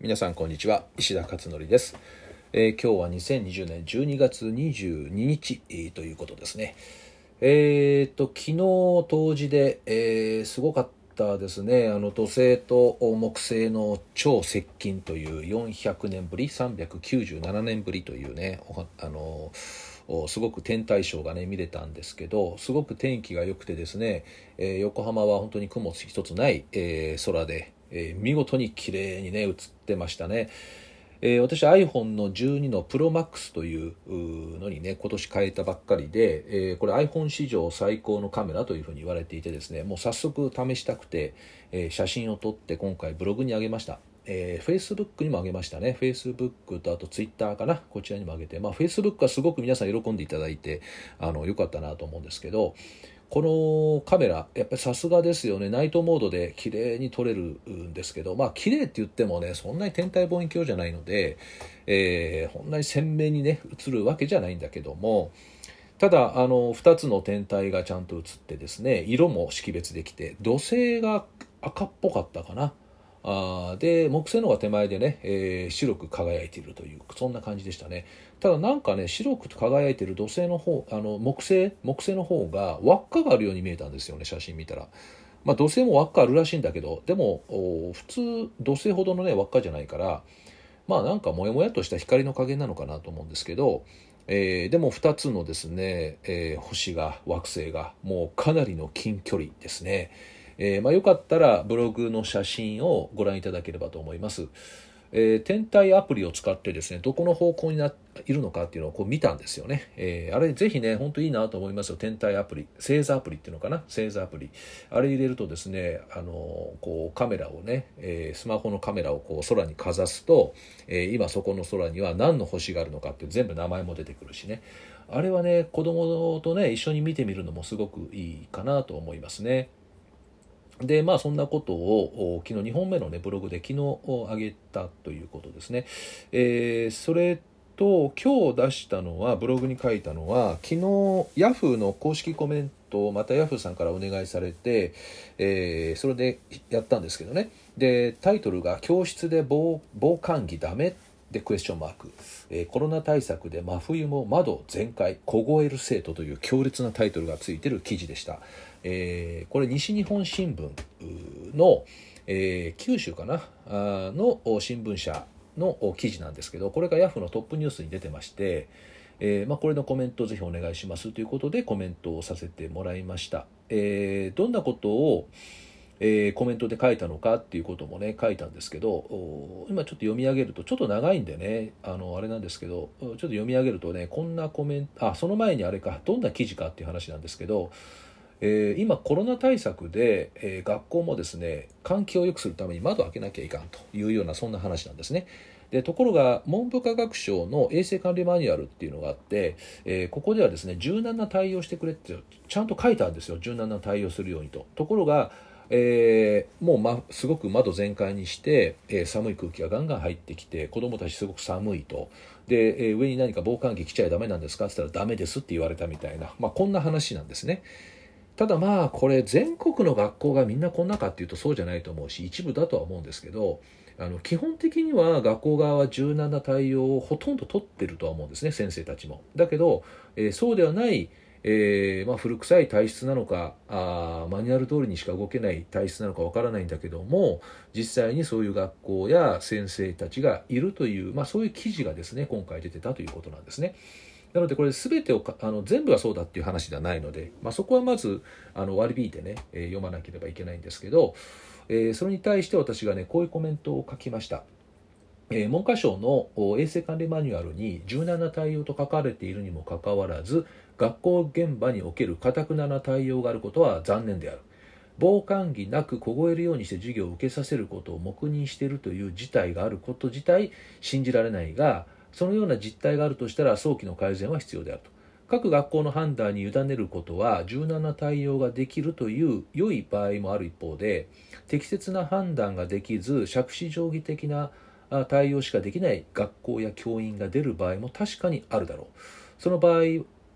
皆さんこんにちは。石田勝則です、えー、今日は2020年12月22日、えー、ということですね。えー、と昨日冬至で、えー、すごかったですね。あの土星と木星の超接近という400年ぶり397年ぶりというねあのすごく天体ショーがね見れたんですけどすごく天気が良くてですね、えー、横浜は本当に雲一つない、えー、空でえー、見事に綺麗にね映ってましたね。えー、私 iPhone の12の ProMax というのにね今年変えたばっかりで、えー、これ iPhone 史上最高のカメラというふうに言われていてですねもう早速試したくて、えー、写真を撮って今回ブログに上げました。えー、Facebook にも上げましたね。Facebook とあと Twitter かな？こちらにも上げて。まあ Facebook はすごく皆さん喜んでいただいて、あの、良かったなと思うんですけど、このカメラやっぱりさすがですよね。ナイトモードで綺麗に撮れるんですけどまあ綺麗って言ってもねそんなに天体望遠鏡じゃないので、えー、ほんなに鮮明にね映るわけじゃないんだけどもただあの2つの天体がちゃんと映ってですね色も識別できて土星が赤っぽかったかな。あで木星の方が手前でね、えー、白く輝いているというそんな感じでしたねただなんかね白く輝いている土星の方あの木星木星の方が輪っかがあるように見えたんですよね写真見たら。まあ、土星も輪っかあるらしいんだけどでも普通土星ほどのね輪っかじゃないからまあなんかモヤモヤとした光の加減なのかなと思うんですけど、えー、でも2つのですね、えー、星が惑星がもうかなりの近距離ですね。えー、まあ、よかったらブログの写真をご覧いただければと思います。えー、天体アプリを使ってですね、どこの方向にないるのかっていうのをこう見たんですよね。えー、あれぜひね、ほんといいなと思いますよ。天体アプリ。星座アプリっていうのかな？星座アプリ。あれ入れるとですね、あのこうカメラをね、え、スマホのカメラをこう空にかざすと、え今そこの空には何の星があるのかって全部名前も出てくるしね。あれはね、子供とね、一緒に見てみるのもすごくいいかなと思いますね。でまあそんなことを昨日2本目のねブログで昨日上げたということですね。えー、それと今日出したのはブログに書いたのは昨日ヤフーの公式コメントをまたヤフーさんからお願いされて、えー、それでやったんですけどねでタイトルが「教室で防防寒着ダメ?」でクエスチョンマーク、えー、コロナ対策で真冬も窓全開凍える生徒という強烈なタイトルがついてる記事でした。えー、これ西日本新聞の、えー、九州かな？の新聞社の記事なんですけどこれがヤフーのトップニュースに出てまして、えーまあ、これのコメントをぜひお願いしますということでコメントをさせてもらいました。えー、どんなことをえー、コメントで書いたのかっていうこともね書いたんですけど今ちょっと読み上げるとちょっと長いんでねあのあれなんですけどちょっと読み上げるとねこんなコメントあその前にあれかどんな記事かっていう話なんですけどえー、今コロナ対策で、えー、学校もですね換気を良くするために窓を開けなきゃいかんというようなそんな話なんですね。でところが文部科学省の衛生管理マニュアルっていうのがあって、えー、ここではですね柔軟な対応してくれってちゃんと書いてあるんですよ柔軟な対応するようにと。ところがえー、もう、ま、すごく窓全開にして、えー、寒い空気がガンガン入ってきて子どもたちすごく寒いとで、えー、上に何か防寒着着ちゃダメなんですか？って言ったらダメですって言われたみたいな、まあ、こんな話なんですね。ただまあこれ全国の学校がみんなこんなかっていうとそうじゃないと思うし一部だとは思うんですけどあの基本的には学校側は柔軟な対応をほとんど取ってるとは思うんですね先生たちも。だけど、え、そうではないえー、まあ、古臭い体質なのかあマニュアル通りにしか動けない体質なのかわからないんだけども実際にそういう学校や先生たちがいるという、まあ、そういう記事がですね今回出てたということなんですね。なのでこれ全てをあの全部がそうだっていう話ではないので、まあ、そこはまずあの割り引いてね、えー、読まなければいけないんですけど、えー、それに対して私がねこういうコメントを書きました。え、文科省の衛生管理マニュアルに柔軟な対応と書かれているにもかかわらず学校現場におけるかたくなな対応があることは残念である。防寒着なく凍えるようにして授業を受けさせることを黙認しているという事態があること自体信じられないがそのような実態があるとしたら早期の改善は必要であると。各学校の判断に委ねることは柔軟な対応ができるという良い場合もある一方で適切な判断ができず杓子定規的な対応しかできない学校や教員が出る場合も確かにあるだろう。その場合、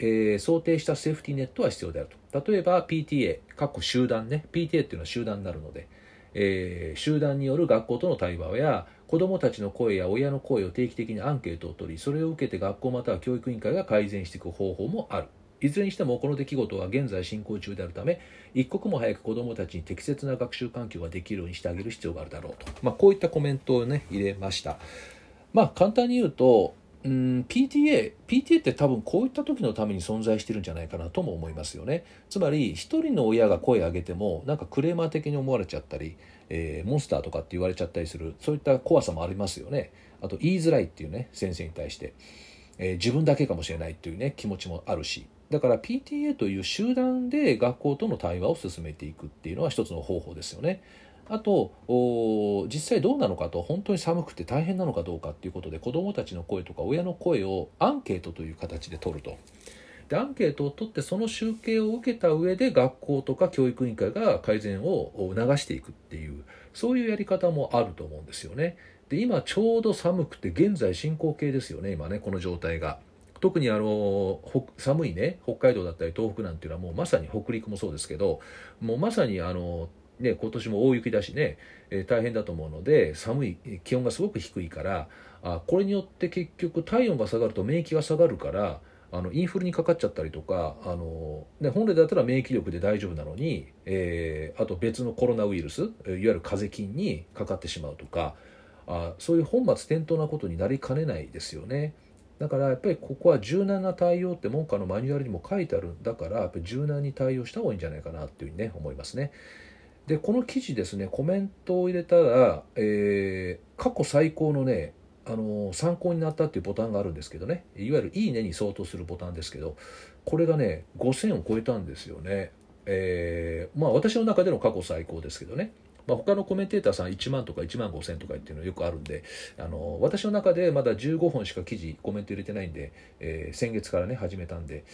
えー、想定したセーフティーネットは必要であると。例えば PTA 各集団ね。PTA っていうのは集団になるのでえー、集団による学校との対話や子どもたちの声や親の声を定期的にアンケートを取りそれを受けて学校または教育委員会が改善していく方法もある。いずれにしてもこの出来事は現在進行中であるため一刻も早く子どもたちに適切な学習環境ができるようにしてあげる必要があるだろうと、まあ、こういったコメントをね入れました。まあ簡単に言うとうん PTA、PTA って多分こういった時のために存在してるんじゃないかなとも思いますよね。つまり一人の親が声を上げてもなんかクレーマー的に思われちゃったり、えー、モンスターとかって言われちゃったりするそういった怖さもありますよね。あと言いづらいっていうね先生に対して、えー、自分だけかもしれないっていうね気持ちもあるしだから PTA という集団で学校との対話を進めていくっていうのは一つの方法ですよね。あと実際どうなのかと本当に寒くて大変なのかどうかっていうことで子どもたちの声とか親の声をアンケートという形で取ると。でアンケートを取ってその集計を受けた上で学校とか教育委員会が改善を促していくっていうそういうやり方もあると思うんですよね。で今ちょうど寒くて現在進行形ですよね今ねこの状態が。特にあの寒いね北海道だったり東北なんていうのはもうまさに北陸もそうですけどもうまさにあのね、今年も大雪だしね、えー、大変だと思うので寒い気温がすごく低いからあこれによって結局体温が下がると免疫が下がるからあのインフルにかかっちゃったりとかあの、ね、本来だったら免疫力で大丈夫なのに、えー、あと別のコロナウイルスいわゆる風邪菌にかかってしまうとかあそういう本末転倒なことになりかねないですよね。だからやっぱりここは柔軟な対応って文科のマニュアルにも書いてあるんだからやっぱり柔軟に対応した方がいいんじゃないかなっていうふうにね思いますね。でこの記事ですねコメントを入れたら、えー、過去最高のねあの参考になったっていうボタンがあるんですけどねいわゆる「いいね」に相当するボタンですけどこれがね5000を超えたんですよね。えー、まあ私の中での過去最高ですけどねまあ、他のコメンテーターさん1万とか1万5千とかっていうのよくあるんであの私の中でまだ15本しか記事コメント入れてないんで、えー、先月からね始めたんで、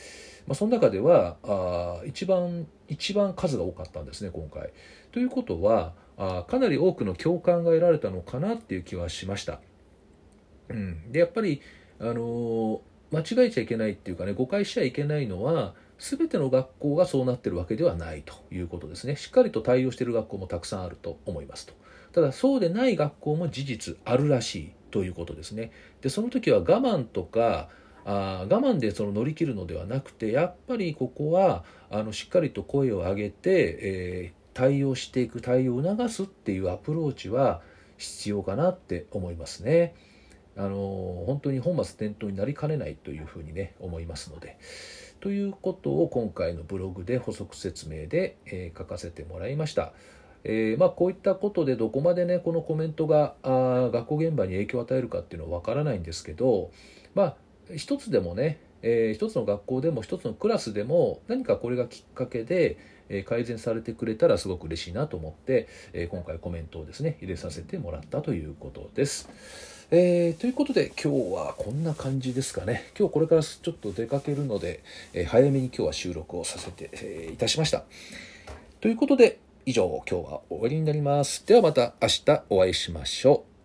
まあ、その中ではあ一番一番数が多かったんですね今回。ということはあかなり多くの共感が得られたのかなっていう気はしました。うん、でやっぱり、あのー、間違えちゃいけないっていうかね誤解しちゃいけないのは全ての学校がそうなってるわけではないということですねしっかりと対応している学校もたくさんあると思いますとただそうでない学校も事実あるらしいということですねでその時は我慢とかあ我慢でその乗り切るのではなくてやっぱりここはあのしっかりと声を上げて、えー、対応していく対応を促すっていうアプローチは必要かなって思いますね。あの本当に本末転倒になりかねないというふうにね思いますので。ということを今回のブログで補足説明で、えー、書かせてもらいました。えー、まあ、こういったことでどこまでねこのコメントがあ学校現場に影響を与えるかっていうのは分からないんですけどまあ一つでもね、えー、一つの学校でも一つのクラスでも何かこれがきっかけで、え改善されてくれたらすごく嬉しいなと思って、え今回コメントをですね入れさせてもらったということです。えー、ということで今日はこんな感じですかね。今日これからちょっと出かけるので、えー、早めに今日は収録をさせて、えー、いたしました。ということで以上今日は終わりになります。ではまた明日お会いしましょう。